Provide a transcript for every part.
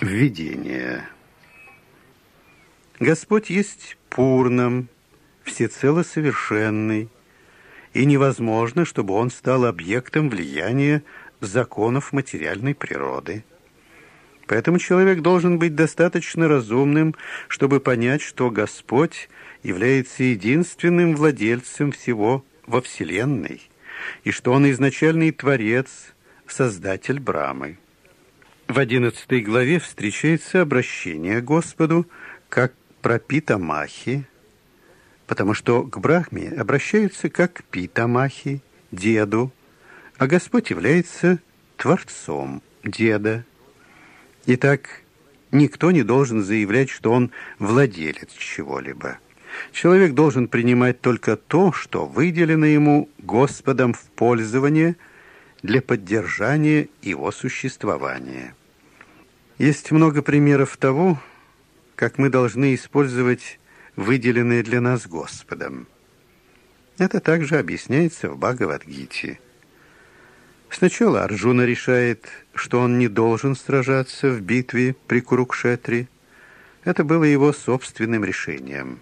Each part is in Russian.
Введение. Господь есть Пурном, всецело совершенный, и невозможно, чтобы он стал объектом влияния законов материальной природы. Поэтому человек должен быть достаточно разумным, чтобы понять, что Господь является единственным владельцем всего во Вселенной, и что Он изначальный Творец, Создатель Брамы. В одиннадцатой главе встречается обращение к Господу как про Питамахи, потому что к Брахме обращаются как к Питамахи, деду, а Господь является Творцом деда. Итак, никто не должен заявлять, что он владелец чего-либо. Человек должен принимать только то, что выделено ему Господом в пользование для поддержания его существования. Есть много примеров того, как мы должны использовать выделенное для нас Господом. Это также объясняется в Бхагавадгите. Сначала Арджуна решает, что он не должен сражаться в битве при Курукшетре. Это было его собственным решением.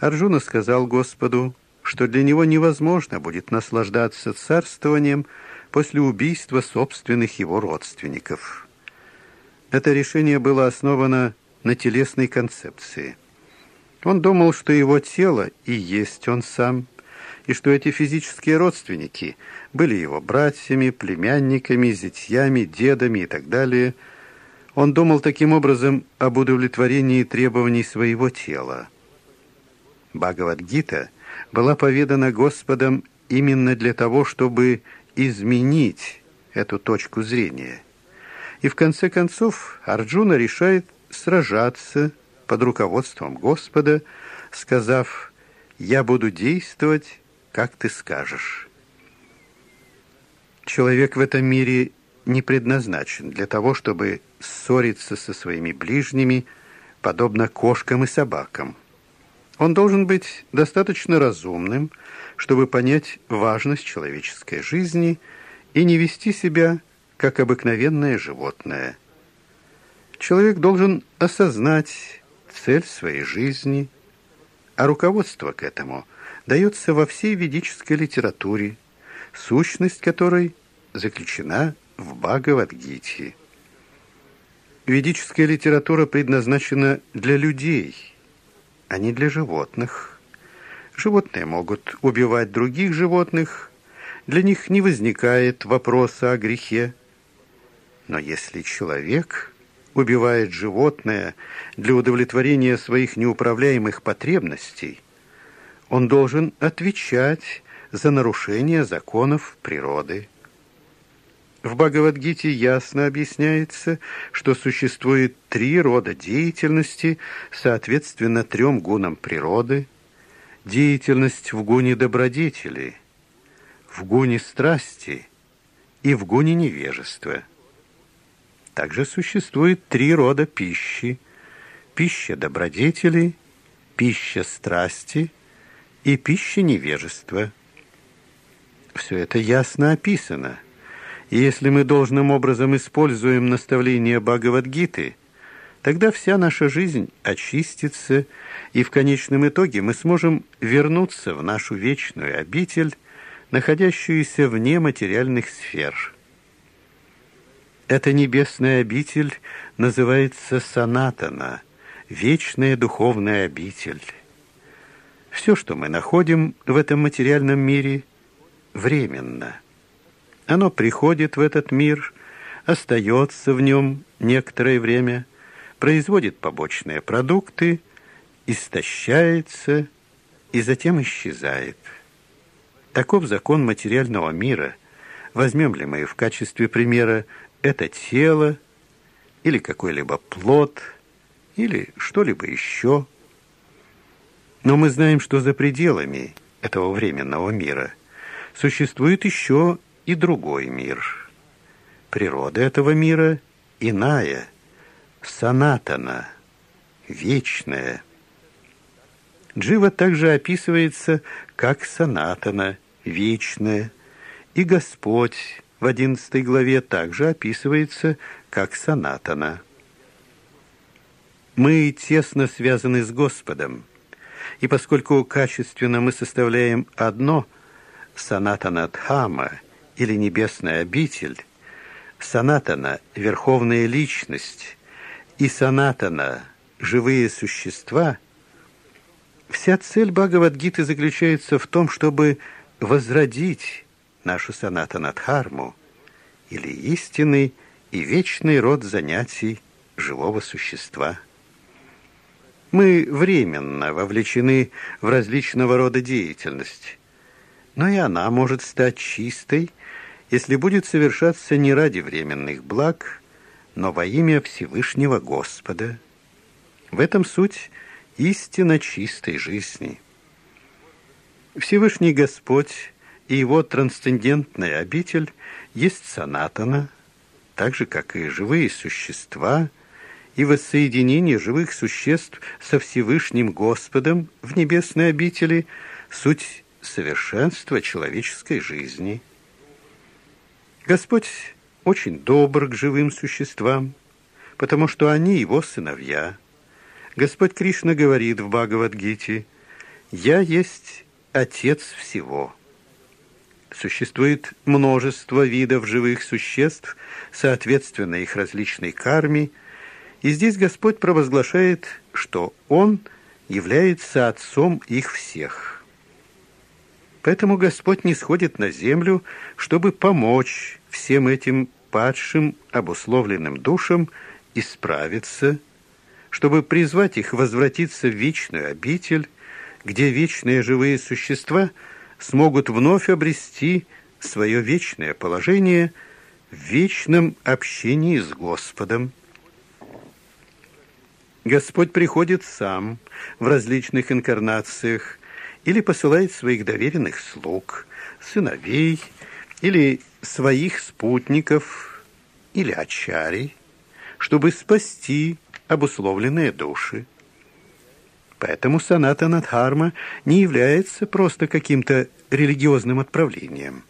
Арджуна сказал Господу, что для него невозможно будет наслаждаться царствованием после убийства собственных его родственников. Это решение было основано на телесной концепции. Он думал, что его тело и есть он сам, и что эти физические родственники были его братьями, племянниками, зятьями, дедами и так далее. Он думал таким образом об удовлетворении требований своего тела. Бхагавадгита была поведана Господом именно для того, чтобы изменить эту точку зрения – и в конце концов Арджуна решает сражаться под руководством Господа, сказав «Я буду действовать, как ты скажешь». Человек в этом мире не предназначен для того, чтобы ссориться со своими ближними, подобно кошкам и собакам. Он должен быть достаточно разумным, чтобы понять важность человеческой жизни и не вести себя как обыкновенное животное. Человек должен осознать цель своей жизни, а руководство к этому дается во всей ведической литературе, сущность которой заключена в Бхагавадгите. Ведическая литература предназначена для людей, а не для животных. Животные могут убивать других животных, для них не возникает вопроса о грехе. Но если человек убивает животное для удовлетворения своих неуправляемых потребностей, он должен отвечать за нарушение законов природы. В Бхагавадгите ясно объясняется, что существует три рода деятельности, соответственно трем гунам природы. Деятельность в гуне добродетели, в гуне страсти и в гуне невежества – также существует три рода пищи. Пища добродетели, пища страсти и пища невежества. Все это ясно описано. И если мы должным образом используем наставления Бхагавадгиты, тогда вся наша жизнь очистится, и в конечном итоге мы сможем вернуться в нашу вечную обитель, находящуюся вне материальных сфер. Эта небесная обитель называется Санатана, вечная духовная обитель. Все, что мы находим в этом материальном мире, временно. Оно приходит в этот мир, остается в нем некоторое время, производит побочные продукты, истощается и затем исчезает. Таков закон материального мира. Возьмем ли мы в качестве примера это тело или какой-либо плод или что-либо еще. Но мы знаем, что за пределами этого временного мира существует еще и другой мир. Природа этого мира иная, санатана, вечная. Джива также описывается как санатана, вечная, и Господь в одиннадцатой главе также описывается как санатана. Мы тесно связаны с Господом, и поскольку качественно мы составляем одно санатана Дхама или небесная обитель, санатана – верховная личность, и санатана – живые существа, вся цель Бхагавадгиты заключается в том, чтобы возродить нашу санатана Дхарму, или истинный и вечный род занятий живого существа. Мы временно вовлечены в различного рода деятельность, но и она может стать чистой, если будет совершаться не ради временных благ, но во имя Всевышнего Господа. В этом суть истинно чистой жизни. Всевышний Господь и его трансцендентная обитель есть санатана, так же, как и живые существа – и воссоединение живых существ со Всевышним Господом в небесной обители – суть совершенства человеческой жизни. Господь очень добр к живым существам, потому что они его сыновья. Господь Кришна говорит в Бхагавадгите «Я есть Отец всего». Существует множество видов живых существ, соответственно их различной карме – и здесь Господь провозглашает, что Он является Отцом их всех. Поэтому Господь не сходит на землю, чтобы помочь всем этим падшим, обусловленным душам исправиться, чтобы призвать их возвратиться в вечную обитель, где вечные живые существа смогут вновь обрести свое вечное положение в вечном общении с Господом. Господь приходит сам в различных инкарнациях или посылает своих доверенных слуг, сыновей или своих спутников или ачарий, чтобы спасти обусловленные души. Поэтому соната Надхарма не является просто каким-то религиозным отправлением.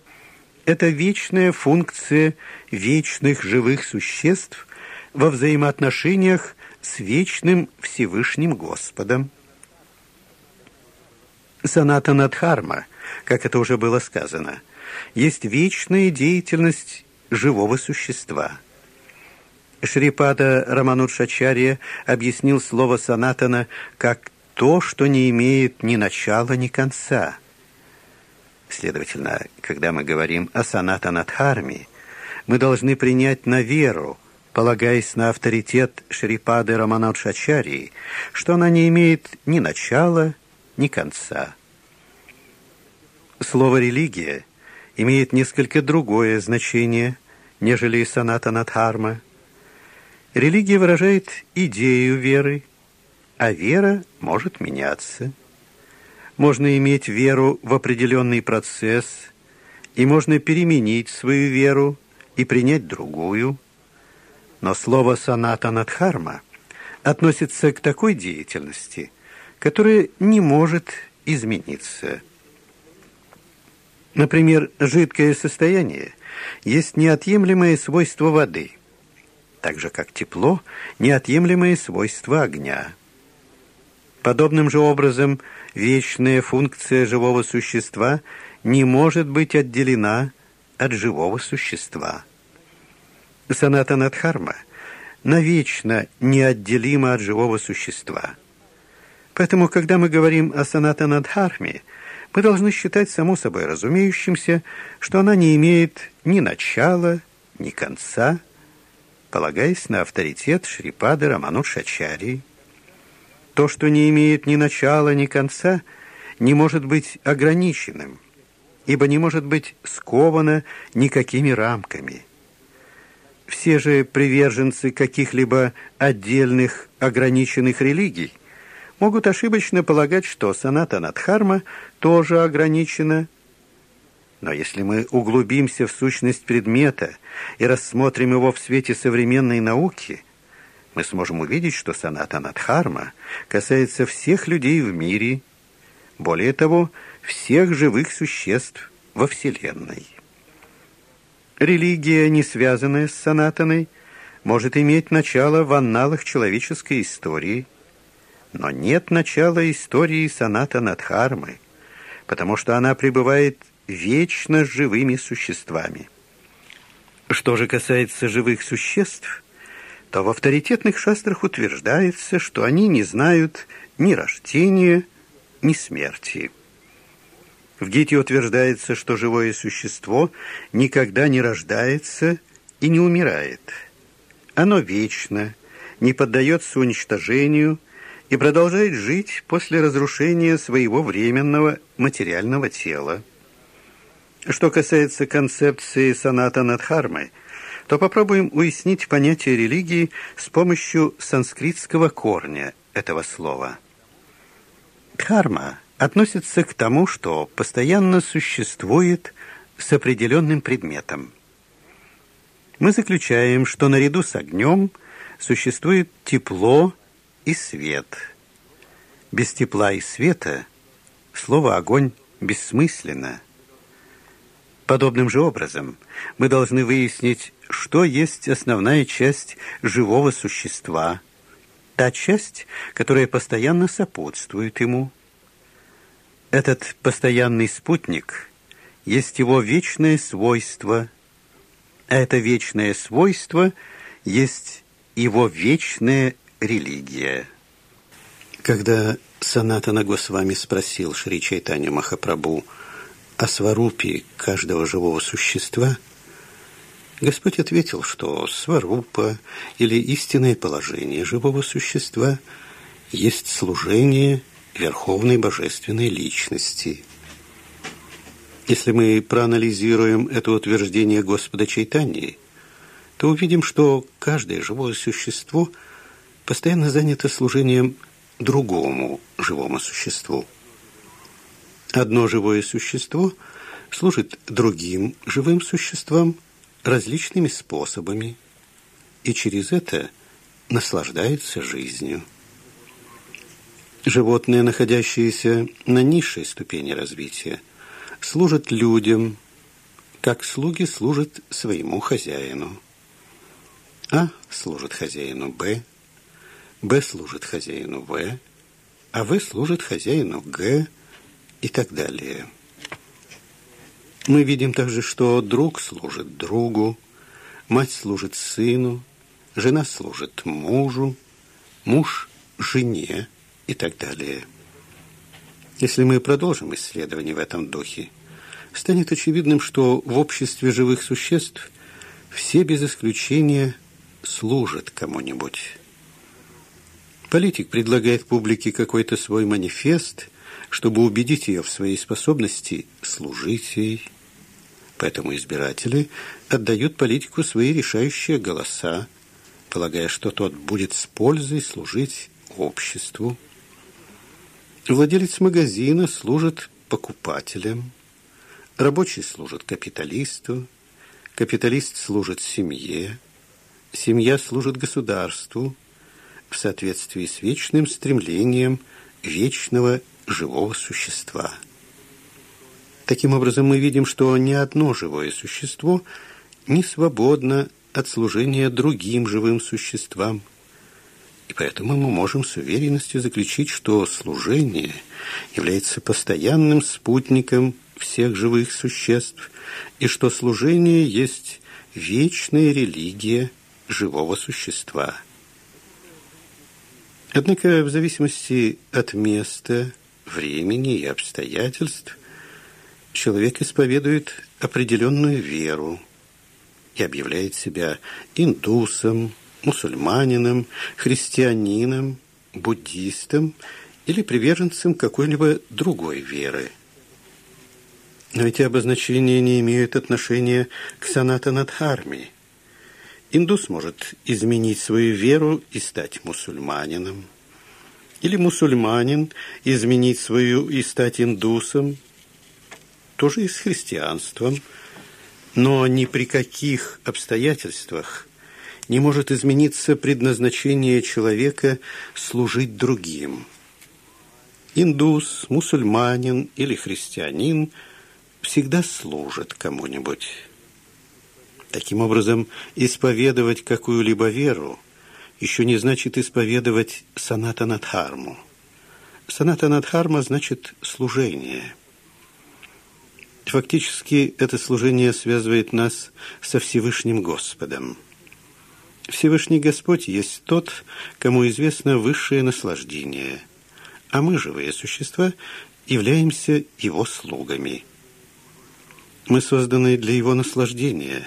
Это вечная функция вечных живых существ во взаимоотношениях с вечным Всевышним Господом. Саната Надхарма, как это уже было сказано, есть вечная деятельность живого существа. Шрипада Раманудшачарья объяснил слово санатана как то, что не имеет ни начала, ни конца. Следовательно, когда мы говорим о санатанадхарме, мы должны принять на веру полагаясь на авторитет Шрипады Раманадшачарии, что она не имеет ни начала, ни конца. Слово «религия» имеет несколько другое значение, нежели саната Надхарма. Религия выражает идею веры, а вера может меняться. Можно иметь веру в определенный процесс, и можно переменить свою веру и принять другую – но слово «соната Надхарма» относится к такой деятельности, которая не может измениться. Например, жидкое состояние есть неотъемлемое свойство воды, так же как тепло – неотъемлемое свойство огня. Подобным же образом вечная функция живого существа не может быть отделена от живого существа – Саната Надхарма навечно неотделима от живого существа. Поэтому, когда мы говорим о Саната Надхарме, мы должны считать само собой разумеющимся, что она не имеет ни начала, ни конца, полагаясь на авторитет Шрипады Раманушачари. То, что не имеет ни начала, ни конца, не может быть ограниченным, ибо не может быть сковано никакими рамками – все же приверженцы каких-либо отдельных ограниченных религий могут ошибочно полагать, что соната Надхарма тоже ограничена. Но если мы углубимся в сущность предмета и рассмотрим его в свете современной науки, мы сможем увидеть, что соната Надхарма касается всех людей в мире, более того, всех живых существ во Вселенной. Религия, не связанная с санатаной, может иметь начало в анналах человеческой истории, но нет начала истории соната Надхармы, потому что она пребывает вечно живыми существами. Что же касается живых существ, то в авторитетных шастрах утверждается, что они не знают ни рождения, ни смерти. В Гите утверждается, что живое существо никогда не рождается и не умирает. Оно вечно, не поддается уничтожению и продолжает жить после разрушения своего временного материального тела. Что касается концепции соната Надхармы, то попробуем уяснить понятие религии с помощью санскритского корня этого слова. Дхарма относится к тому, что постоянно существует с определенным предметом. Мы заключаем, что наряду с огнем существует тепло и свет. Без тепла и света слово «огонь» бессмысленно – Подобным же образом мы должны выяснить, что есть основная часть живого существа, та часть, которая постоянно сопутствует ему. Этот постоянный спутник есть его вечное свойство, а это вечное свойство есть его вечная религия. Когда Санатана Госвами спросил Шри Чайтаню Махапрабху, о сварупе каждого живого существа, Господь ответил, что сварупа или истинное положение живого существа есть служение Верховной Божественной Личности. Если мы проанализируем это утверждение Господа Чайтаньи, то увидим, что каждое живое существо постоянно занято служением другому живому существу. Одно живое существо служит другим живым существам различными способами и через это наслаждается жизнью. Животные, находящиеся на низшей ступени развития, служат людям, как слуги служат своему хозяину. А служит хозяину Б, Б служит хозяину В, а В служит хозяину Г – и так далее. Мы видим также, что друг служит другу, мать служит сыну, жена служит мужу, муж жене и так далее. Если мы продолжим исследование в этом духе, станет очевидным, что в обществе живых существ все без исключения служат кому-нибудь. Политик предлагает публике какой-то свой манифест – чтобы убедить ее в своей способности служить ей. Поэтому избиратели отдают политику свои решающие голоса, полагая, что тот будет с пользой служить обществу. Владелец магазина служит покупателям, рабочий служит капиталисту, капиталист служит семье, семья служит государству в соответствии с вечным стремлением вечного живого существа. Таким образом, мы видим, что ни одно живое существо не свободно от служения другим живым существам. И поэтому мы можем с уверенностью заключить, что служение является постоянным спутником всех живых существ, и что служение есть вечная религия живого существа. Однако в зависимости от места, времени и обстоятельств человек исповедует определенную веру и объявляет себя индусом, мусульманином, христианином, буддистом или приверженцем какой-либо другой веры. Но эти обозначения не имеют отношения к санатанадхарме. Индус может изменить свою веру и стать мусульманином или мусульманин изменить свою и стать индусом, тоже и с христианством, но ни при каких обстоятельствах не может измениться предназначение человека служить другим. Индус, мусульманин или христианин всегда служат кому-нибудь. Таким образом, исповедовать какую-либо веру еще не значит исповедовать санатанадхарму. Санатанадхарма значит служение. Фактически это служение связывает нас со Всевышним Господом. Всевышний Господь есть тот, кому известно высшее наслаждение, а мы, живые существа, являемся Его слугами. Мы созданы для Его наслаждения,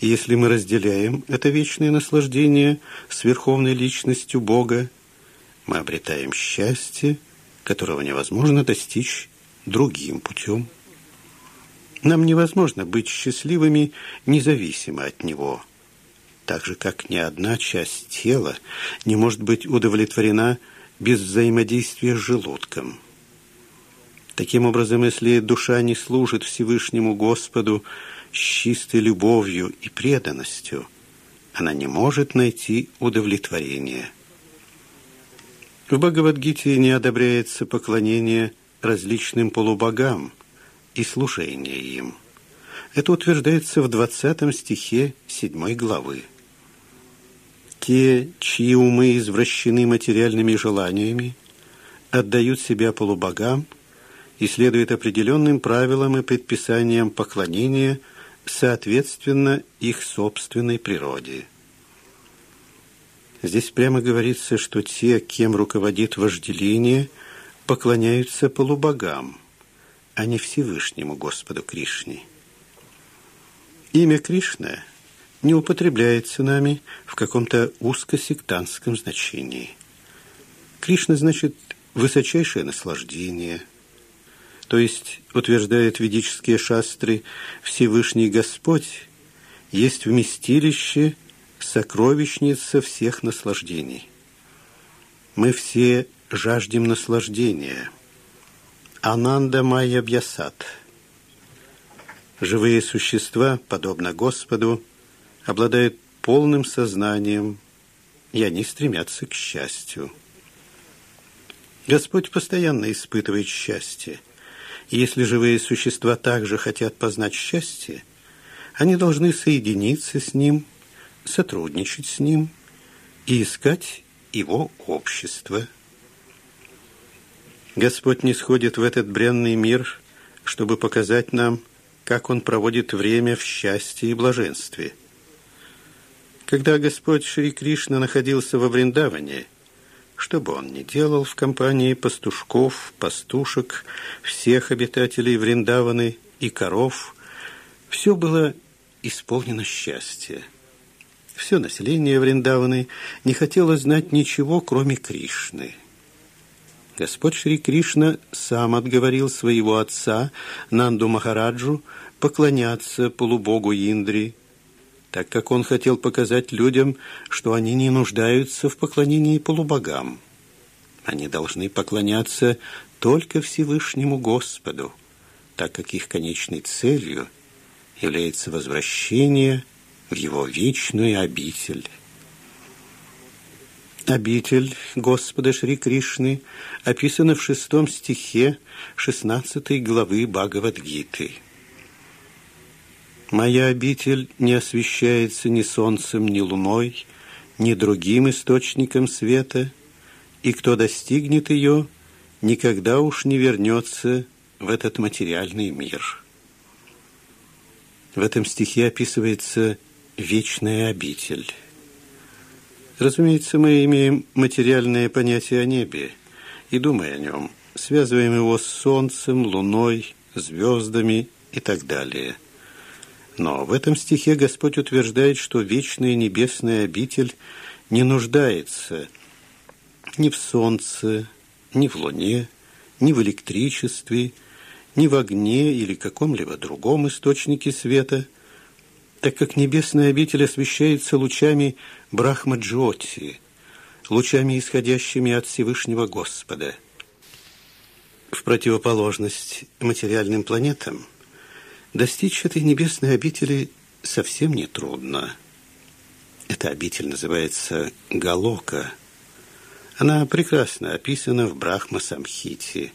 и если мы разделяем это вечное наслаждение с Верховной Личностью Бога, мы обретаем счастье, которого невозможно достичь другим путем. Нам невозможно быть счастливыми независимо от Него – так же, как ни одна часть тела не может быть удовлетворена без взаимодействия с желудком. Таким образом, если душа не служит Всевышнему Господу с чистой любовью и преданностью, она не может найти удовлетворения. В Бхагавадгите не одобряется поклонение различным полубогам и служение им. Это утверждается в 20 стихе 7 главы. Те, чьи умы извращены материальными желаниями, отдают себя полубогам и следуют определенным правилам и предписаниям поклонения соответственно их собственной природе. Здесь прямо говорится, что те, кем руководит вожделение, поклоняются полубогам, а не Всевышнему Господу Кришне. Имя Кришна – не употребляется нами в каком-то узкосектантском значении. Кришна значит высочайшее наслаждение, то есть, утверждают ведические шастры, Всевышний Господь есть вместилище, сокровищница всех наслаждений. Мы все жаждем наслаждения. Ананда Майя Бьясат. Живые существа, подобно Господу, обладают полным сознанием, и они стремятся к счастью. Господь постоянно испытывает счастье, если живые существа также хотят познать счастье, они должны соединиться с Ним, сотрудничать с Ним и искать Его общество. Господь не сходит в этот бренный мир, чтобы показать нам, как Он проводит время в счастье и блаженстве – когда Господь Шри Кришна находился во Вриндаване, что бы он ни делал в компании пастушков, пастушек, всех обитателей Вриндаваны и коров, все было исполнено счастья. Все население Вриндаваны не хотело знать ничего, кроме Кришны. Господь Шри Кришна сам отговорил своего отца, Нанду Махараджу, поклоняться полубогу Индри, так как он хотел показать людям, что они не нуждаются в поклонении полубогам. Они должны поклоняться только Всевышнему Господу, так как их конечной целью является возвращение в Его вечную обитель. Обитель Господа Шри Кришны описана в шестом стихе шестнадцатой главы Бхагавадгиты. Моя обитель не освещается ни солнцем, ни луной, ни другим источником света, и кто достигнет ее, никогда уж не вернется в этот материальный мир. В этом стихе описывается вечная обитель. Разумеется, мы имеем материальное понятие о небе и, думая о нем, связываем его с солнцем, луной, звездами и так далее – но в этом стихе Господь утверждает, что вечная небесная обитель не нуждается ни в солнце, ни в луне, ни в электричестве, ни в огне или каком-либо другом источнике света, так как небесная обитель освещается лучами Брахмаджоти, лучами, исходящими от Всевышнего Господа. В противоположность материальным планетам – Достичь этой небесной обители совсем не трудно. Эта обитель называется Галока. Она прекрасно описана в Брахма-самхите.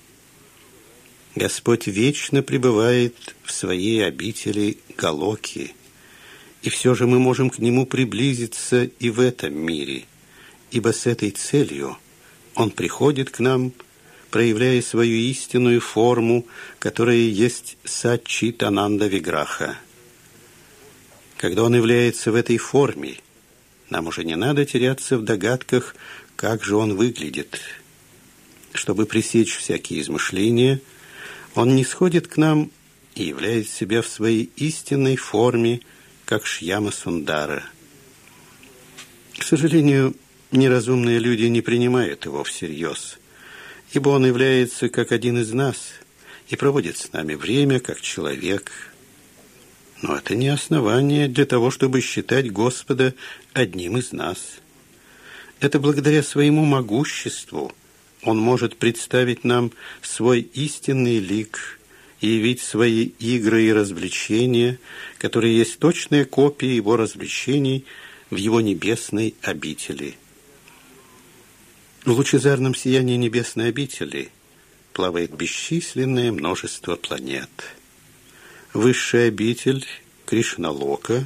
Господь вечно пребывает в своей обители Галоки, И все же мы можем к нему приблизиться и в этом мире, ибо с этой целью он приходит к нам, проявляя свою истинную форму, которая есть Сачит Ананда Виграха. Когда он является в этой форме, нам уже не надо теряться в догадках, как же он выглядит. Чтобы пресечь всякие измышления, он не сходит к нам и являет себя в своей истинной форме, как Шьяма Сундара. К сожалению, неразумные люди не принимают его всерьез, ибо он является как один из нас и проводит с нами время как человек. Но это не основание для того, чтобы считать Господа одним из нас. Это благодаря своему могуществу он может представить нам свой истинный лик – и явить свои игры и развлечения, которые есть точная копия его развлечений в его небесной обители. В лучезарном сиянии небесной обители плавает бесчисленное множество планет. Высшая обитель Кришналока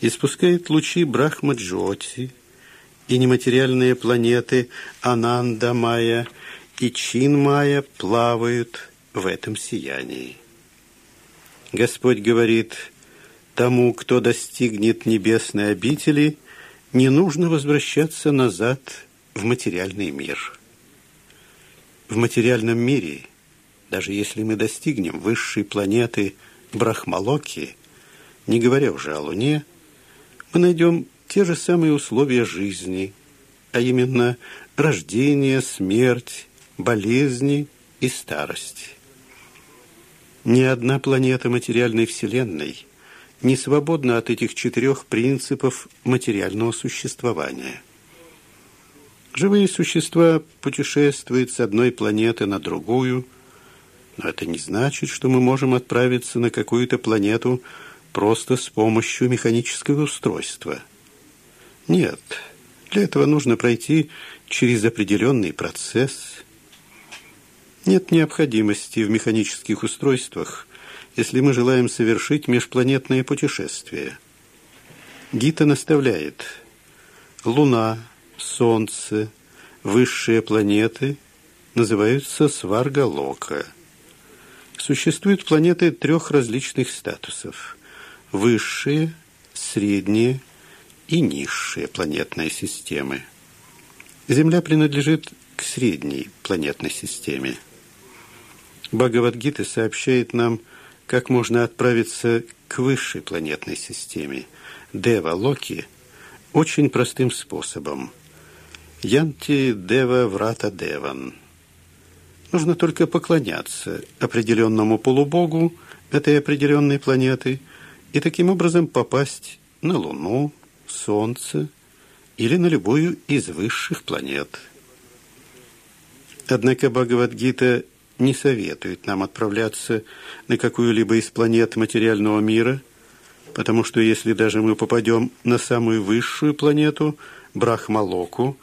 испускает лучи Брахмаджоти, и нематериальные планеты Ананда Майя и Чин Майя плавают в этом сиянии. Господь говорит, тому, кто достигнет небесной обители, не нужно возвращаться назад в материальный мир. В материальном мире, даже если мы достигнем высшей планеты Брахмалоки, не говоря уже о Луне, мы найдем те же самые условия жизни, а именно рождение, смерть, болезни и старость. Ни одна планета материальной Вселенной не свободна от этих четырех принципов материального существования. Живые существа путешествуют с одной планеты на другую, но это не значит, что мы можем отправиться на какую-то планету просто с помощью механического устройства. Нет, для этого нужно пройти через определенный процесс – нет необходимости в механических устройствах, если мы желаем совершить межпланетное путешествие. Гита наставляет, Луна, Солнце, высшие планеты называются Сваргалока. Существуют планеты трех различных статусов – высшие, средние и низшие планетные системы. Земля принадлежит к средней планетной системе. Бхагавадгита сообщает нам, как можно отправиться к высшей планетной системе, Дева Локи, очень простым способом. Янти Дева Врата Деван. Нужно только поклоняться определенному полубогу этой определенной планеты и таким образом попасть на Луну, Солнце или на любую из высших планет. Однако Бхагавадгита не советует нам отправляться на какую-либо из планет материального мира, потому что если даже мы попадем на самую высшую планету, Брахмалоку,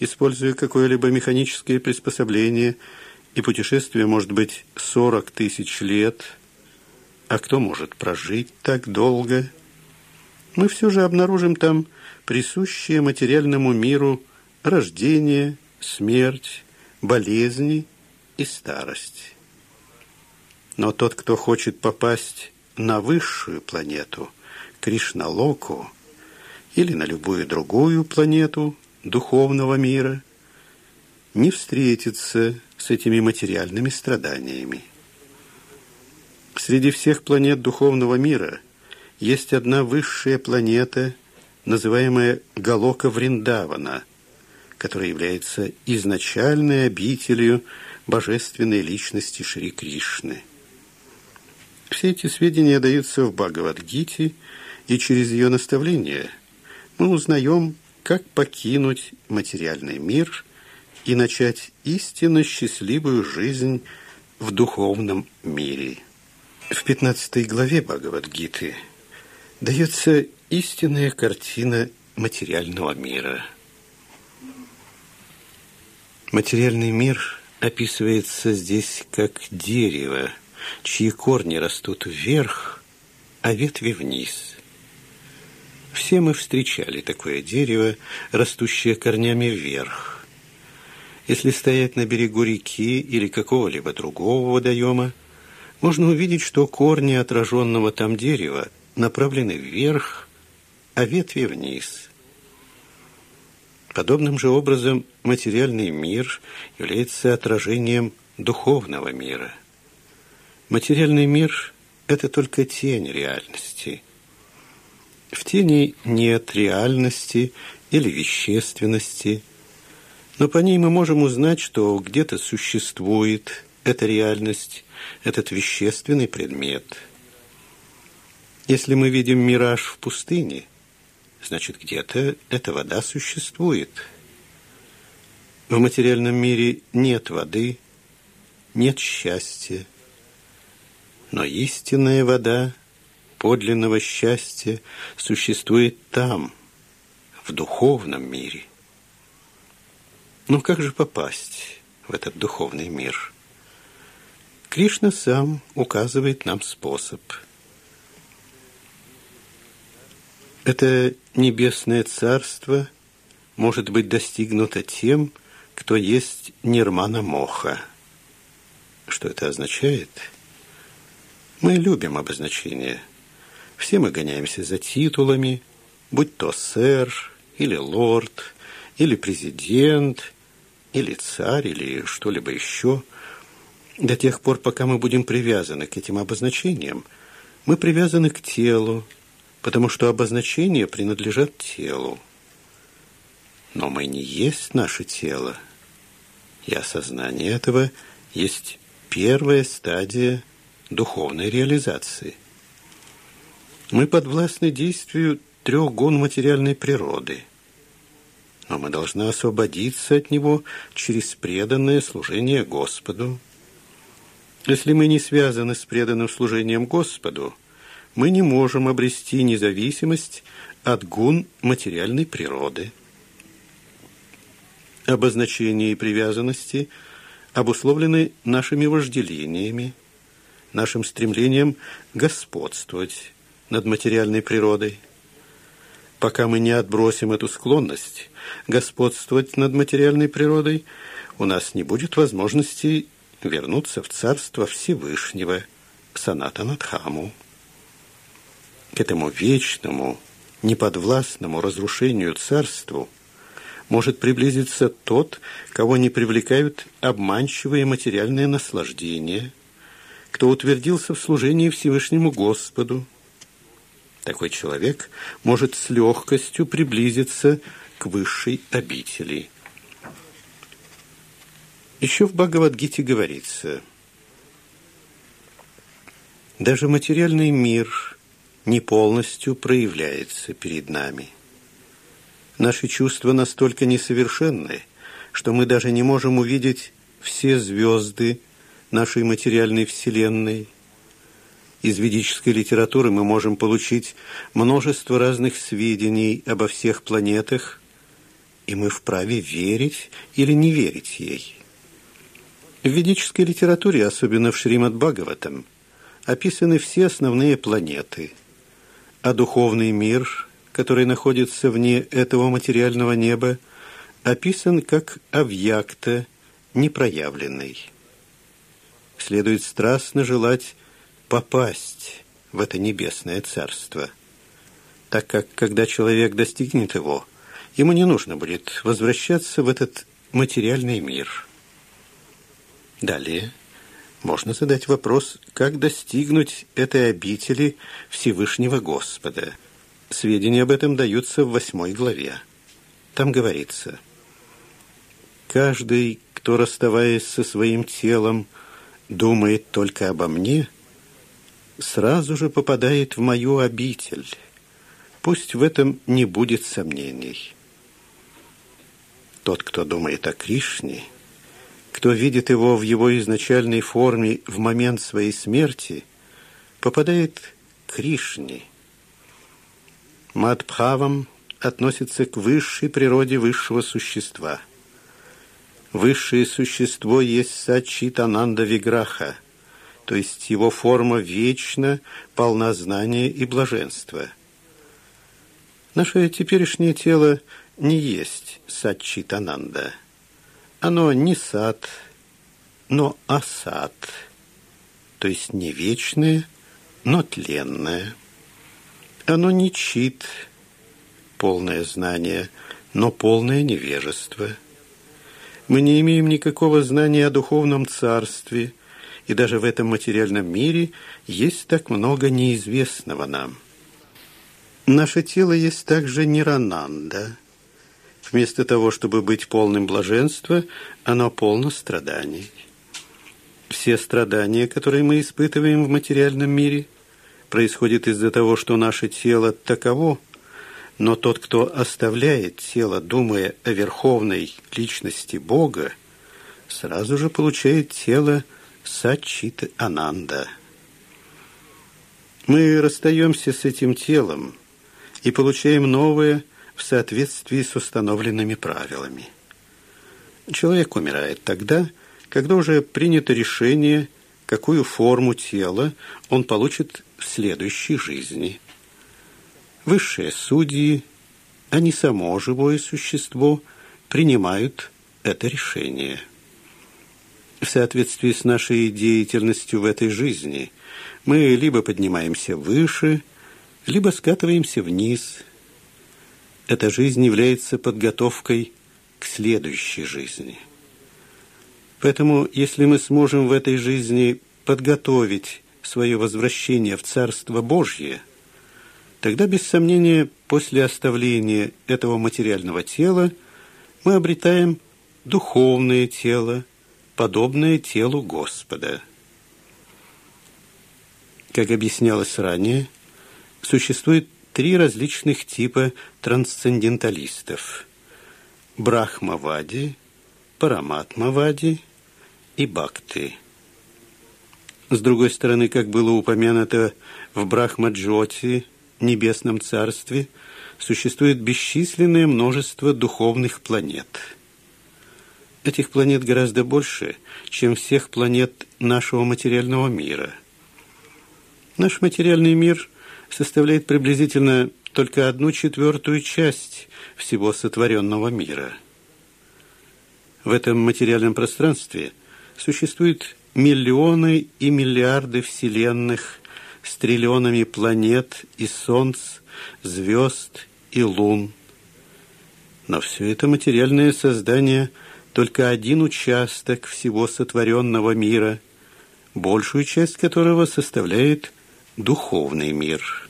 используя какое-либо механическое приспособление, и путешествие может быть 40 тысяч лет, а кто может прожить так долго, мы все же обнаружим там присущее материальному миру рождение, смерть, болезни – и старость. Но тот, кто хочет попасть на высшую планету, Кришналоку, или на любую другую планету духовного мира, не встретится с этими материальными страданиями. Среди всех планет духовного мира есть одна высшая планета, называемая Галока Вриндавана, которая является изначальной обителью божественной личности Шри Кришны. Все эти сведения даются в Бхагавадгите, и через ее наставление мы узнаем, как покинуть материальный мир и начать истинно счастливую жизнь в духовном мире. В 15 главе Бхагавадгиты дается истинная картина материального мира. Материальный мир описывается здесь как дерево, чьи корни растут вверх, а ветви вниз. Все мы встречали такое дерево, растущее корнями вверх. Если стоять на берегу реки или какого-либо другого водоема, можно увидеть, что корни отраженного там дерева направлены вверх, а ветви вниз. Подобным же образом материальный мир является отражением духовного мира. Материальный мир – это только тень реальности. В тени нет реальности или вещественности, но по ней мы можем узнать, что где-то существует эта реальность, этот вещественный предмет. Если мы видим мираж в пустыне, значит, где-то эта вода существует. В материальном мире нет воды, нет счастья, но истинная вода подлинного счастья существует там, в духовном мире. Но как же попасть в этот духовный мир? Кришна сам указывает нам способ. Это небесное царство может быть достигнуто тем, кто есть Нирмана Моха. Что это означает? Мы любим обозначения. Все мы гоняемся за титулами, будь то сэр, или лорд, или президент, или царь, или что-либо еще – до тех пор, пока мы будем привязаны к этим обозначениям, мы привязаны к телу, потому что обозначения принадлежат телу. Но мы не есть наше тело, и осознание этого есть первая стадия духовной реализации. Мы подвластны действию трех гон материальной природы, но мы должны освободиться от него через преданное служение Господу, если мы не связаны с преданным служением Господу, мы не можем обрести независимость от гун материальной природы. Обозначения и привязанности обусловлены нашими вожделениями, нашим стремлением господствовать над материальной природой. Пока мы не отбросим эту склонность господствовать над материальной природой, у нас не будет возможности вернуться в царство Всевышнего, Санатанадхаму. К этому вечному, неподвластному разрушению царству может приблизиться тот, кого не привлекают обманчивые материальные наслаждения, кто утвердился в служении Всевышнему Господу. Такой человек может с легкостью приблизиться к высшей обители – еще в Бхагавадгите говорится, даже материальный мир не полностью проявляется перед нами. Наши чувства настолько несовершенны, что мы даже не можем увидеть все звезды нашей материальной Вселенной. Из ведической литературы мы можем получить множество разных сведений обо всех планетах, и мы вправе верить или не верить ей. В ведической литературе, особенно в Шримад Бхагаватам, описаны все основные планеты, а духовный мир, который находится вне этого материального неба, описан как авьякта, непроявленный. Следует страстно желать попасть в это небесное царство, так как, когда человек достигнет его, ему не нужно будет возвращаться в этот материальный мир – Далее можно задать вопрос, как достигнуть этой обители Всевышнего Господа. Сведения об этом даются в восьмой главе. Там говорится, «Каждый, кто, расставаясь со своим телом, думает только обо мне, сразу же попадает в мою обитель. Пусть в этом не будет сомнений». Тот, кто думает о Кришне – кто видит его в его изначальной форме в момент своей смерти, попадает к Кришне. Мадбхавам относится к высшей природе высшего существа. Высшее существо есть Сачитананда Виграха, то есть его форма вечна, полна знания и блаженства. Наше теперешнее тело не есть сатчитананда. Оно не сад, но асад, то есть не вечное, но тленное. Оно не чит, полное знание, но полное невежество. Мы не имеем никакого знания о духовном царстве, и даже в этом материальном мире есть так много неизвестного нам. Наше тело есть также нерананда. Вместо того, чтобы быть полным блаженства, оно полно страданий. Все страдания, которые мы испытываем в материальном мире, происходят из-за того, что наше тело таково, но тот, кто оставляет тело, думая о верховной личности Бога, сразу же получает тело Сачит Ананда. Мы расстаемся с этим телом и получаем новое в соответствии с установленными правилами. Человек умирает тогда, когда уже принято решение, какую форму тела он получит в следующей жизни – Высшие судьи, а не само живое существо, принимают это решение. В соответствии с нашей деятельностью в этой жизни мы либо поднимаемся выше, либо скатываемся вниз. Эта жизнь является подготовкой к следующей жизни. Поэтому, если мы сможем в этой жизни подготовить свое возвращение в Царство Божье – тогда, без сомнения, после оставления этого материального тела мы обретаем духовное тело, подобное телу Господа. Как объяснялось ранее, существует три различных типа трансценденталистов – Брахмавади, Параматмавади и Бхакти. С другой стороны, как было упомянуто в Брахмаджоти – небесном царстве существует бесчисленное множество духовных планет. Этих планет гораздо больше, чем всех планет нашего материального мира. Наш материальный мир составляет приблизительно только одну четвертую часть всего сотворенного мира. В этом материальном пространстве существуют миллионы и миллиарды вселенных, с триллионами планет и солнц, звезд и лун. Но все это материальное создание – только один участок всего сотворенного мира, большую часть которого составляет духовный мир.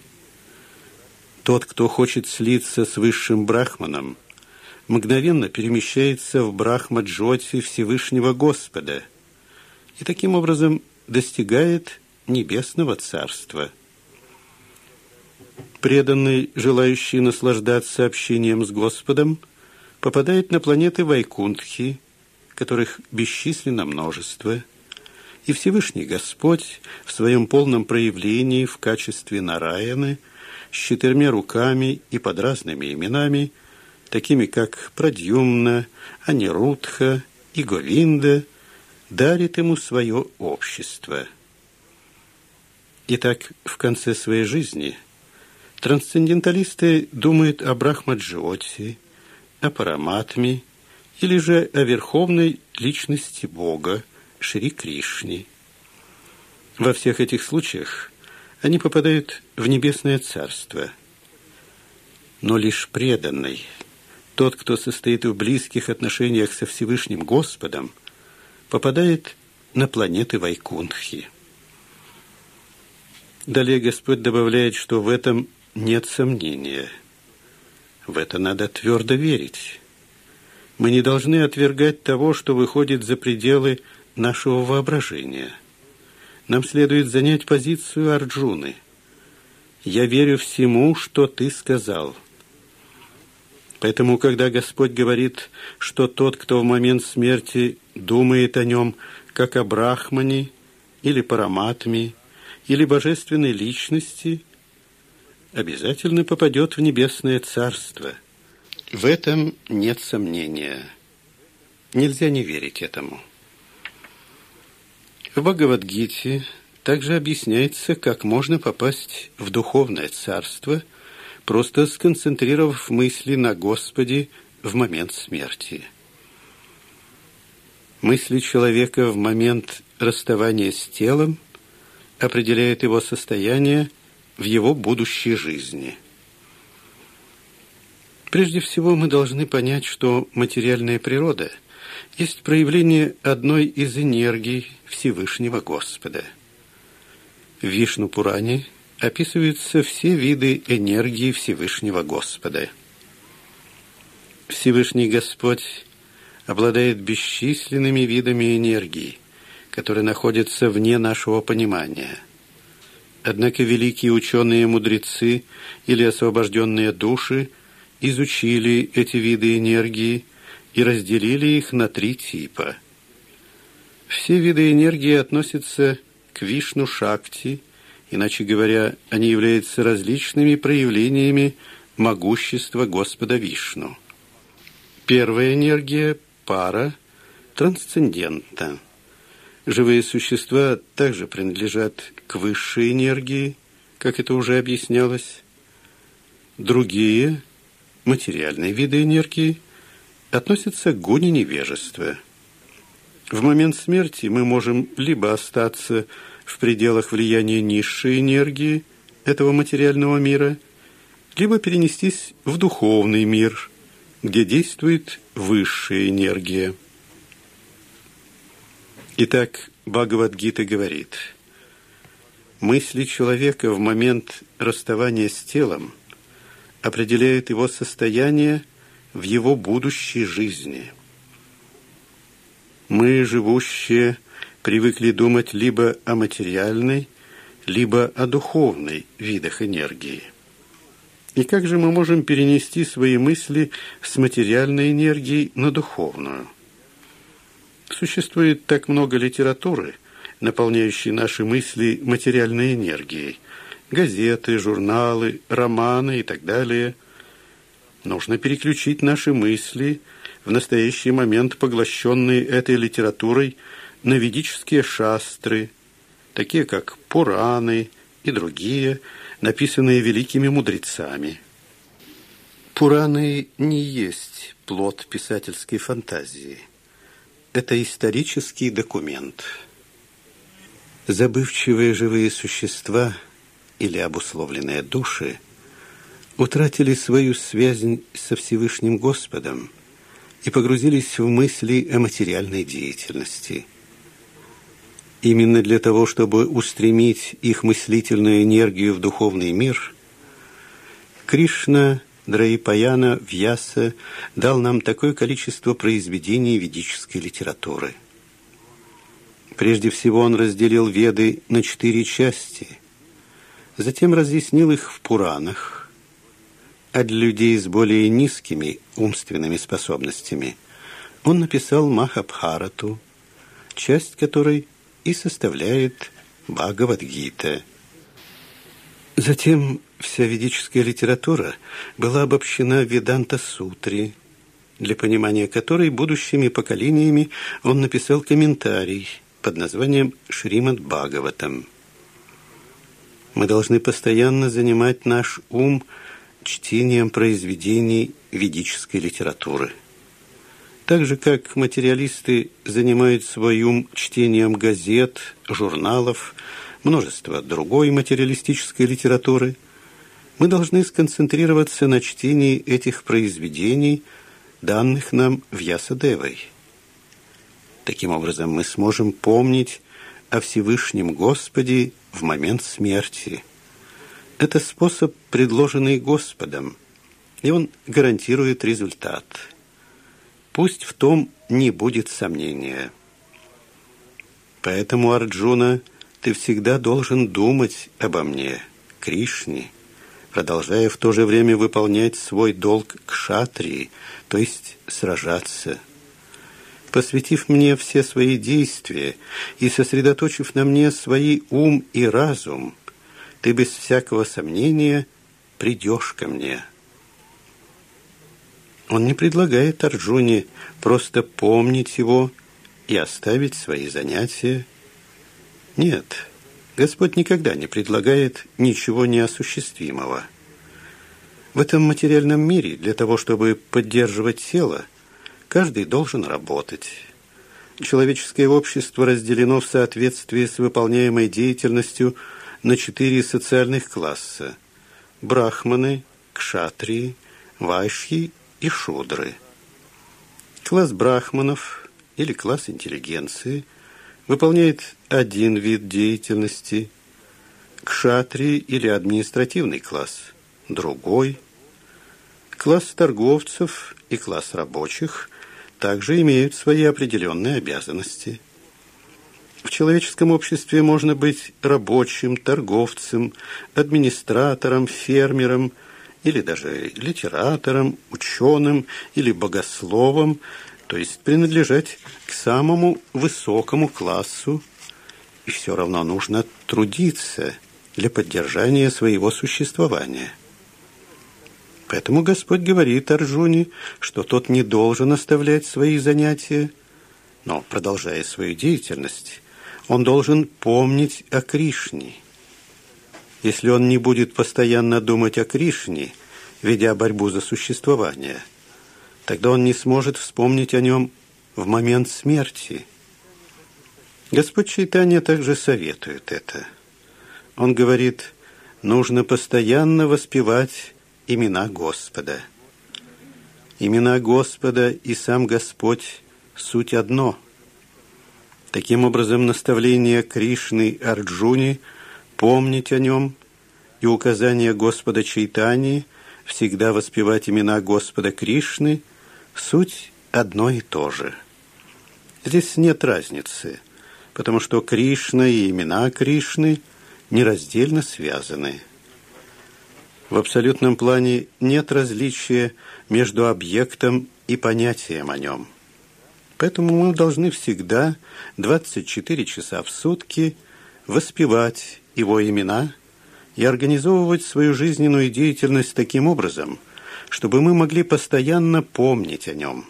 Тот, кто хочет слиться с высшим брахманом, мгновенно перемещается в брахма-джоти Всевышнего Господа и таким образом достигает небесного царства. Преданный, желающий наслаждаться общением с Господом, попадает на планеты Вайкунтхи, которых бесчисленно множество, и Всевышний Господь в своем полном проявлении в качестве Нараяны с четырьмя руками и под разными именами, такими как Прадьюмна, Анирудха и Говинда, дарит ему свое общество – Итак, в конце своей жизни трансценденталисты думают о Брахмаджоте, о Параматме или же о верховной личности Бога, Шри Кришне. Во всех этих случаях они попадают в небесное царство. Но лишь преданный, тот, кто состоит в близких отношениях со Всевышним Господом, попадает на планеты Вайкунтхи. Далее Господь добавляет, что в этом нет сомнения. В это надо твердо верить. Мы не должны отвергать того, что выходит за пределы нашего воображения. Нам следует занять позицию Арджуны. «Я верю всему, что ты сказал». Поэтому, когда Господь говорит, что тот, кто в момент смерти думает о нем, как о Брахмане или Параматме, или божественной личности обязательно попадет в небесное царство. В этом нет сомнения. Нельзя не верить этому. В Бхагавадгите также объясняется, как можно попасть в духовное царство просто сконцентрировав мысли на Господе в момент смерти. Мысли человека в момент расставания с телом определяют его состояние в его будущей жизни. Прежде всего мы должны понять, что материальная природа есть проявление одной из энергий Всевышнего Господа. В Вишну-Пуране описываются все виды энергии Всевышнего Господа. Всевышний Господь обладает бесчисленными видами энергии, которые находятся вне нашего понимания. Однако великие ученые-мудрецы или освобожденные души изучили эти виды энергии и разделили их на три типа. Все виды энергии относятся к Вишну-Шакти – Иначе говоря, они являются различными проявлениями могущества Господа Вишну. Первая энергия – пара, трансцендентна. Живые существа также принадлежат к высшей энергии, как это уже объяснялось. Другие, материальные виды энергии, относятся к гуне невежества. В момент смерти мы можем либо остаться в пределах влияния низшей энергии этого материального мира, либо перенестись в духовный мир, где действует высшая энергия. Итак, Бхагавадгита говорит, мысли человека в момент расставания с телом определяют его состояние в его будущей жизни. Мы, живущие привыкли думать либо о материальной, либо о духовной видах энергии. И как же мы можем перенести свои мысли с материальной энергии на духовную? Существует так много литературы, наполняющей наши мысли материальной энергией. Газеты, журналы, романы и так далее. Нужно переключить наши мысли, в настоящий момент поглощенные этой литературой, на ведические шастры, такие как Пураны и другие, написанные великими мудрецами. Пураны не есть плод писательской фантазии. Это исторический документ. Забывчивые живые существа или обусловленные души утратили свою связь со Всевышним Господом и погрузились в мысли о материальной деятельности – Именно для того, чтобы устремить их мыслительную энергию в духовный мир, Кришна Драипаяна Вьяса дал нам такое количество произведений ведической литературы. Прежде всего он разделил Веды на четыре части, затем разъяснил их в Пуранах, а для людей с более низкими умственными способностями он написал Махабхарату, часть которой – и составляет Бхагавадгита. Затем вся ведическая литература была обобщена в Веданта-сутре, для понимания которой будущими поколениями он написал комментарий под названием «Шримад Бхагаватам». Мы должны постоянно занимать наш ум чтением произведений ведической литературы – так же, как материалисты занимают свой ум чтением газет, журналов, множества другой материалистической литературы, мы должны сконцентрироваться на чтении этих произведений, данных нам в Ясадевой. Таким образом, мы сможем помнить о Всевышнем Господе в момент смерти. Это способ, предложенный Господом, и он гарантирует результат – Пусть в том не будет сомнения. Поэтому, Арджуна, ты всегда должен думать обо мне, Кришне, продолжая в то же время выполнять свой долг к шатрии, то есть сражаться. Посвятив мне все свои действия и сосредоточив на мне свои ум и разум, ты без всякого сомнения придешь ко мне». Он не предлагает Арджуне просто помнить его и оставить свои занятия. Нет, Господь никогда не предлагает ничего неосуществимого. В этом материальном мире для того, чтобы поддерживать тело, каждый должен работать. Человеческое общество разделено в соответствии с выполняемой деятельностью на четыре социальных класса – брахманы, кшатрии, вайшьи и шудры. Класс брахманов или класс интеллигенции выполняет один вид деятельности, кшатрии или административный класс – другой. Класс торговцев и класс рабочих также имеют свои определенные обязанности. В человеческом обществе можно быть рабочим, торговцем, администратором, фермером – или даже литератором, ученым или богословом, то есть принадлежать к самому высокому классу, и все равно нужно трудиться для поддержания своего существования. Поэтому Господь говорит Арджуне, что тот не должен оставлять свои занятия, но, продолжая свою деятельность, он должен помнить о Кришне – если он не будет постоянно думать о Кришне, ведя борьбу за существование, тогда он не сможет вспомнить о нем в момент смерти. Господь Чайтанья также советует это. Он говорит, нужно постоянно воспевать имена Господа. Имена Господа и сам Господь – суть одно. Таким образом, наставление Кришны Арджуни – помнить о нем и указание Господа Чайтани всегда воспевать имена Господа Кришны суть одно и то же. Здесь нет разницы, потому что Кришна и имена Кришны нераздельно связаны. В абсолютном плане нет различия между объектом и понятием о нем. Поэтому мы должны всегда 24 часа в сутки воспевать его имена и организовывать свою жизненную деятельность таким образом, чтобы мы могли постоянно помнить о нем.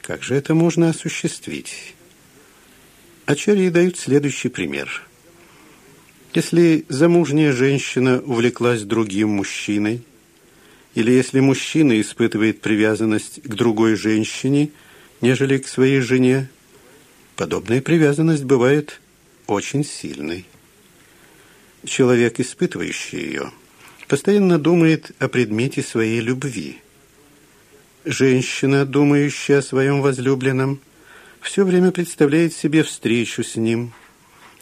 Как же это можно осуществить? Ачарьи дают следующий пример. Если замужняя женщина увлеклась другим мужчиной, или если мужчина испытывает привязанность к другой женщине, нежели к своей жене, подобная привязанность бывает очень сильной. Человек, испытывающий ее, постоянно думает о предмете своей любви. Женщина, думающая о своем возлюбленном, все время представляет себе встречу с ним,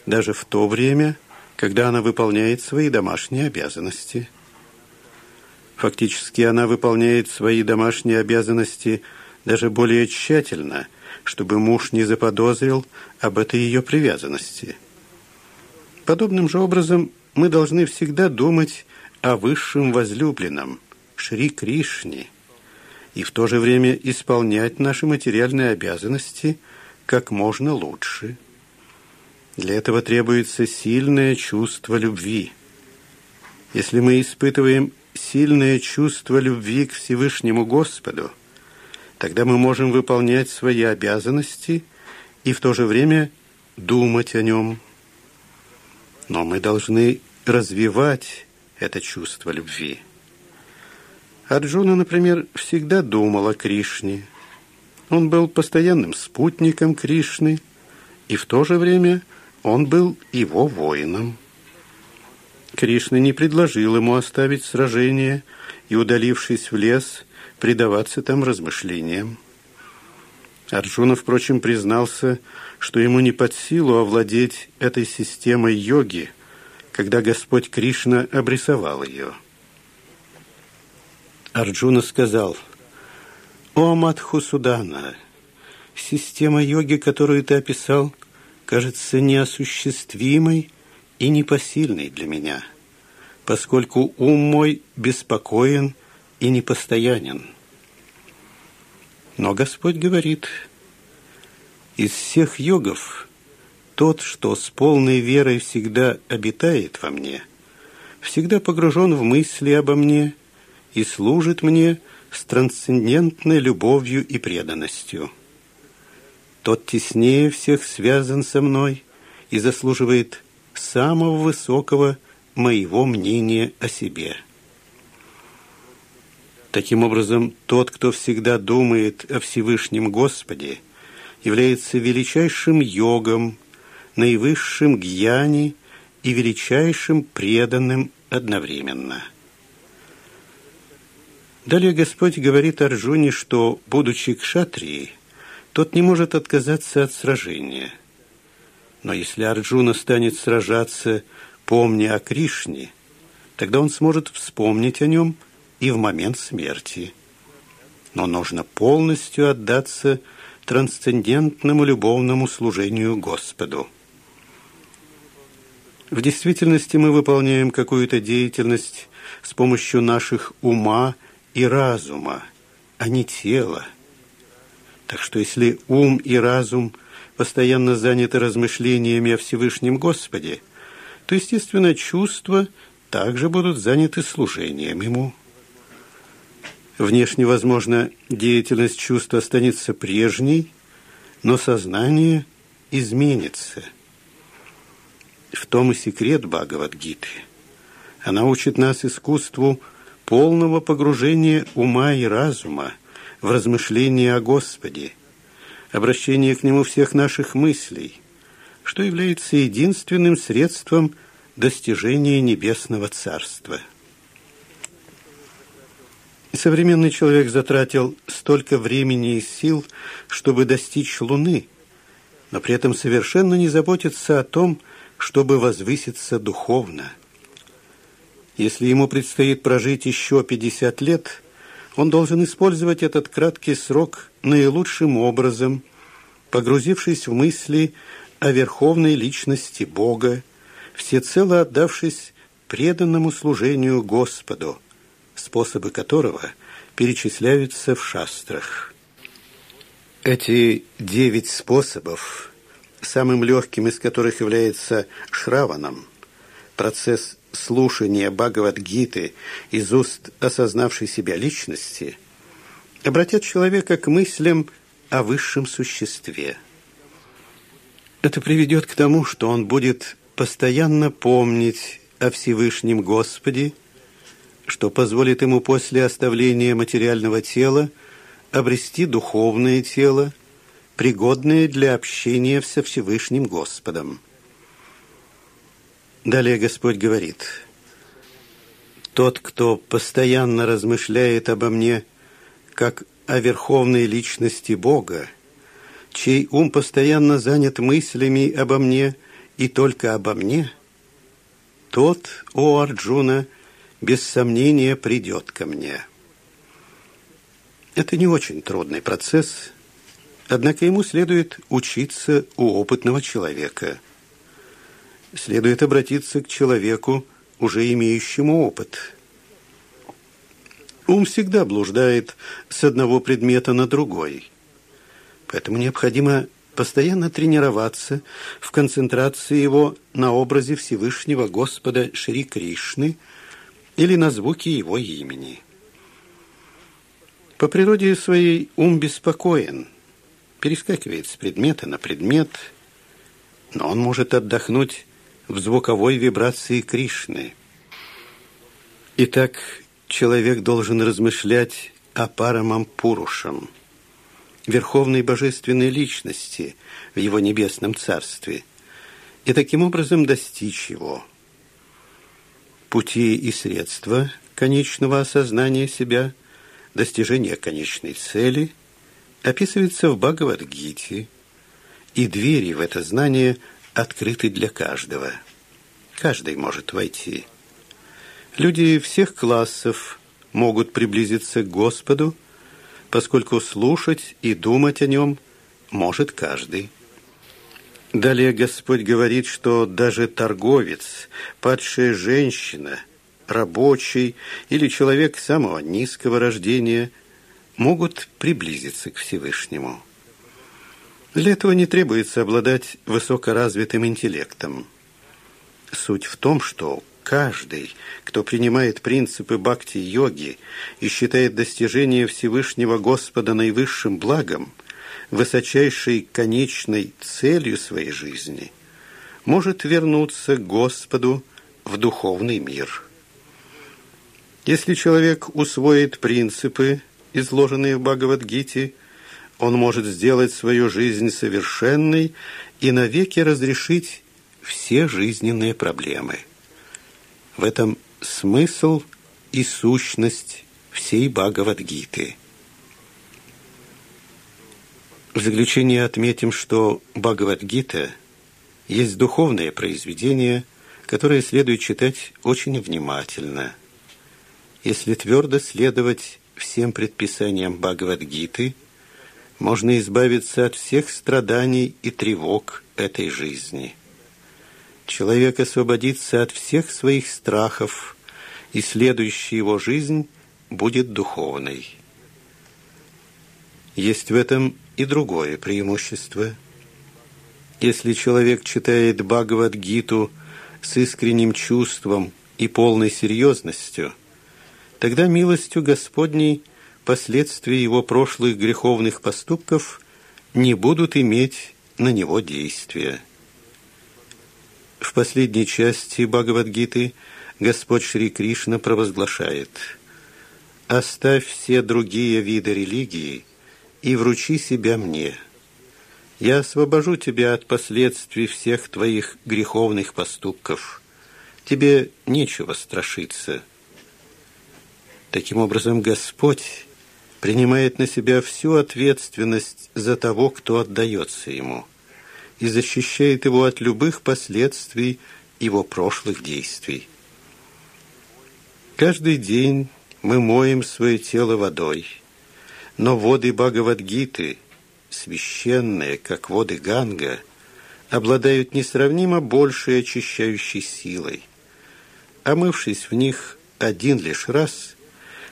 даже в то время, когда она выполняет свои домашние обязанности. Фактически она выполняет свои домашние обязанности даже более тщательно – чтобы муж не заподозрил об этой ее привязанности. Подобным же образом мы должны всегда думать о высшем возлюбленном, Шри Кришне, и в то же время исполнять наши материальные обязанности как можно лучше. Для этого требуется сильное чувство любви. Если мы испытываем сильное чувство любви к Всевышнему Господу – Тогда мы можем выполнять свои обязанности и в то же время думать о нем. Но мы должны развивать это чувство любви. Арджуна, например, всегда думал о Кришне. Он был постоянным спутником Кришны, и в то же время он был его воином. Кришна не предложил ему оставить сражение и, удалившись в лес, предаваться там размышлениям. Арджуна, впрочем, признался, что ему не под силу овладеть этой системой йоги, когда Господь Кришна обрисовал ее. Арджуна сказал, «О Мадхусудана, система йоги, которую ты описал, кажется неосуществимой и непосильной для меня, поскольку ум мой беспокоен и непостоянен. Но Господь говорит, из всех йогов тот, что с полной верой всегда обитает во мне, всегда погружен в мысли обо мне и служит мне с трансцендентной любовью и преданностью. Тот теснее всех связан со мной и заслуживает самого высокого моего мнения о себе. Таким образом, тот, кто всегда думает о Всевышнем Господе, является величайшим йогом, наивысшим гьяни и величайшим преданным одновременно. Далее Господь говорит Арджуне, что, будучи кшатрией, тот не может отказаться от сражения. Но если Арджуна станет сражаться, помня о Кришне, тогда он сможет вспомнить о нем и в момент смерти. Но нужно полностью отдаться трансцендентному любовному служению Господу. В действительности мы выполняем какую-то деятельность с помощью наших ума и разума, а не тела. Так что если ум и разум постоянно заняты размышлениями о Всевышнем Господе, то, естественно, чувства также будут заняты служением Ему. Внешне, возможно, деятельность чувств останется прежней, но сознание изменится – в том и секрет Бхагавадгиты. Она учит нас искусству полного погружения ума и разума в размышления о Господе, обращение к Нему всех наших мыслей, что является единственным средством достижения небесного царства. современный человек затратил столько времени и сил, чтобы достичь Луны, но при этом совершенно не заботится о том, чтобы возвыситься духовно. Если ему предстоит прожить еще 50 лет, он должен использовать этот краткий срок наилучшим образом, погрузившись в мысли о верховной личности Бога, всецело отдавшись преданному служению Господу, способы которого перечисляются в шастрах. Эти девять способов самым легким из которых является шраваном, процесс слушания Бхагавадгиты из уст осознавшей себя личности, обратят человека к мыслям о высшем существе. Это приведет к тому, что он будет постоянно помнить о Всевышнем Господе, что позволит ему после оставления материального тела обрести духовное тело, пригодные для общения со Всевышним Господом. Далее Господь говорит, «Тот, кто постоянно размышляет обо мне, как о верховной личности Бога, чей ум постоянно занят мыслями обо мне и только обо мне, тот, о Арджуна, без сомнения придет ко мне». Это не очень трудный процесс – Однако ему следует учиться у опытного человека. Следует обратиться к человеку, уже имеющему опыт. Ум всегда блуждает с одного предмета на другой. Поэтому необходимо постоянно тренироваться в концентрации его на образе Всевышнего Господа Шри Кришны или на звуке его имени. По природе своей ум беспокоен – перескакивает с предмета на предмет, но он может отдохнуть в звуковой вибрации Кришны. Итак, человек должен размышлять о Парамампурушам, верховной божественной личности в его небесном царстве, и таким образом достичь его. Пути и средства конечного осознания себя, достижения конечной цели – описывается в Бхагавадгите, и двери в это знание открыты для каждого. Каждый может войти. Люди всех классов могут приблизиться к Господу, поскольку слушать и думать о Нем может каждый. Далее Господь говорит, что даже торговец, падшая женщина, рабочий или человек самого низкого рождения – могут приблизиться к Всевышнему. Для этого не требуется обладать высокоразвитым интеллектом. Суть в том, что каждый, кто принимает принципы бхакти-йоги и считает достижение Всевышнего Господа наивысшим благом, высочайшей конечной целью своей жизни, может вернуться к Господу в духовный мир. Если человек усвоит принципы, изложенные в Бхагавадгите, он может сделать свою жизнь совершенной и навеки разрешить все жизненные проблемы. В этом смысл и сущность всей Бхагавадгиты. В заключение отметим, что Бхагавадгита есть духовное произведение, которое следует читать очень внимательно. Если твердо следовать всем предписаниям Бхагавадгиты, можно избавиться от всех страданий и тревог этой жизни. Человек освободится от всех своих страхов, и следующая его жизнь будет духовной. Есть в этом и другое преимущество. Если человек читает Бхагавад-гиту с искренним чувством и полной серьезностью, тогда милостью Господней последствия его прошлых греховных поступков не будут иметь на него действия. В последней части Бхагавадгиты Господь Шри Кришна провозглашает «Оставь все другие виды религии и вручи себя мне. Я освобожу тебя от последствий всех твоих греховных поступков. Тебе нечего страшиться». Таким образом, Господь принимает на себя всю ответственность за того, кто отдается Ему, и защищает его от любых последствий его прошлых действий. Каждый день мы моем свое тело водой, но воды Бхагавадгиты, священные, как воды Ганга, обладают несравнимо большей очищающей силой. Омывшись в них один лишь раз,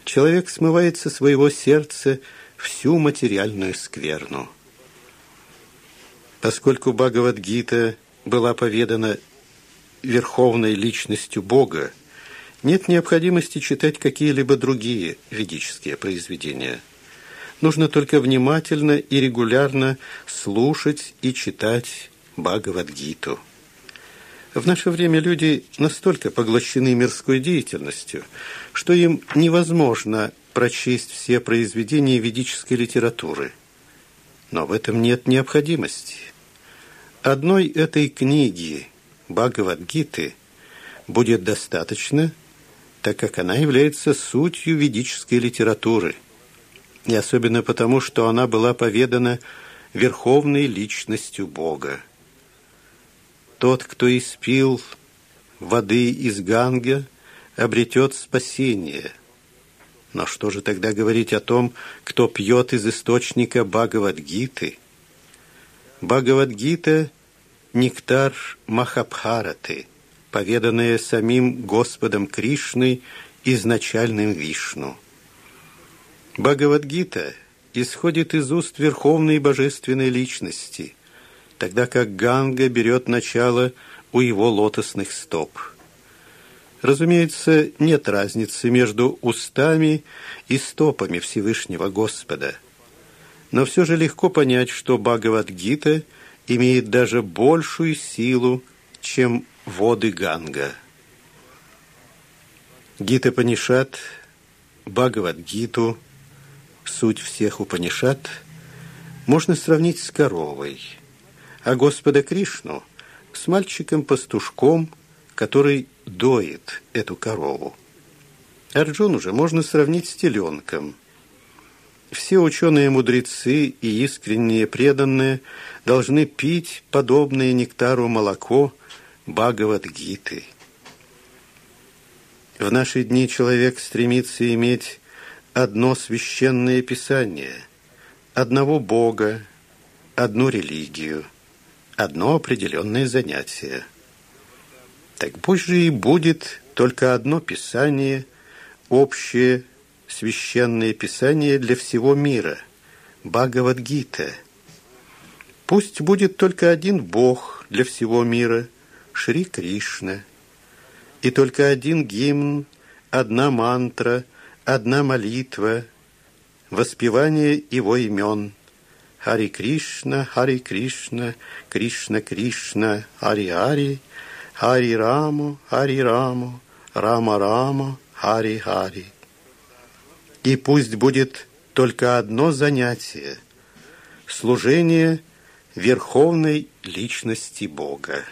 человек смывает со своего сердца всю материальную скверну. Поскольку Бхагавадгита была поведана верховной личностью Бога, нет необходимости читать какие-либо другие ведические произведения. Нужно только внимательно и регулярно слушать и читать Бхагавадгиту. В наше время люди настолько поглощены мирской деятельностью, что им невозможно прочесть все произведения ведической литературы. Но в этом нет необходимости. Одной этой книги Бхагавадгиты будет достаточно – так как она является сутью ведической литературы, и особенно потому, что она была поведана верховной личностью Бога. Тот, кто испил воды из Ганга, обретет спасение. Но что же тогда говорить о том, кто пьет из источника Бхагавадгиты? Бхагавадгита – нектар Махабхараты – поведанное самим Господом Кришной, изначальным Вишну. Бхагавадгита исходит из уст Верховной Божественной Личности, тогда как Ганга берет начало у его лотосных стоп. Разумеется, нет разницы между устами и стопами Всевышнего Господа. Но все же легко понять, что Бхагавадгита имеет даже большую силу, чем воды Ганга. Гита Панишат, Бхагавад-гиту, суть всех Упанишат, можно сравнить с коровой, а Господа Кришну с мальчиком-пастушком, который доит эту корову. Арджуну же можно сравнить с теленком. Все ученые-мудрецы и искренние преданные должны пить подобное нектару молоко, Бхагавадгиты. В наши дни человек стремится иметь одно священное писание, одного Бога, одну религию, одно определенное занятие. Так пусть же и будет только одно писание, общее священное писание для всего мира, Бхагавадгита. Пусть будет только один Бог для всего мира – Шри Кришна. И только один гимн, одна мантра, одна молитва, воспевание его имен. Хари Кришна, Хари Кришна, Кришна Кришна, Хари Хари, Хари Раму, Хари Раму, Рама Рама, Хари Хари. И пусть будет только одно занятие – служение Верховной Личности Бога.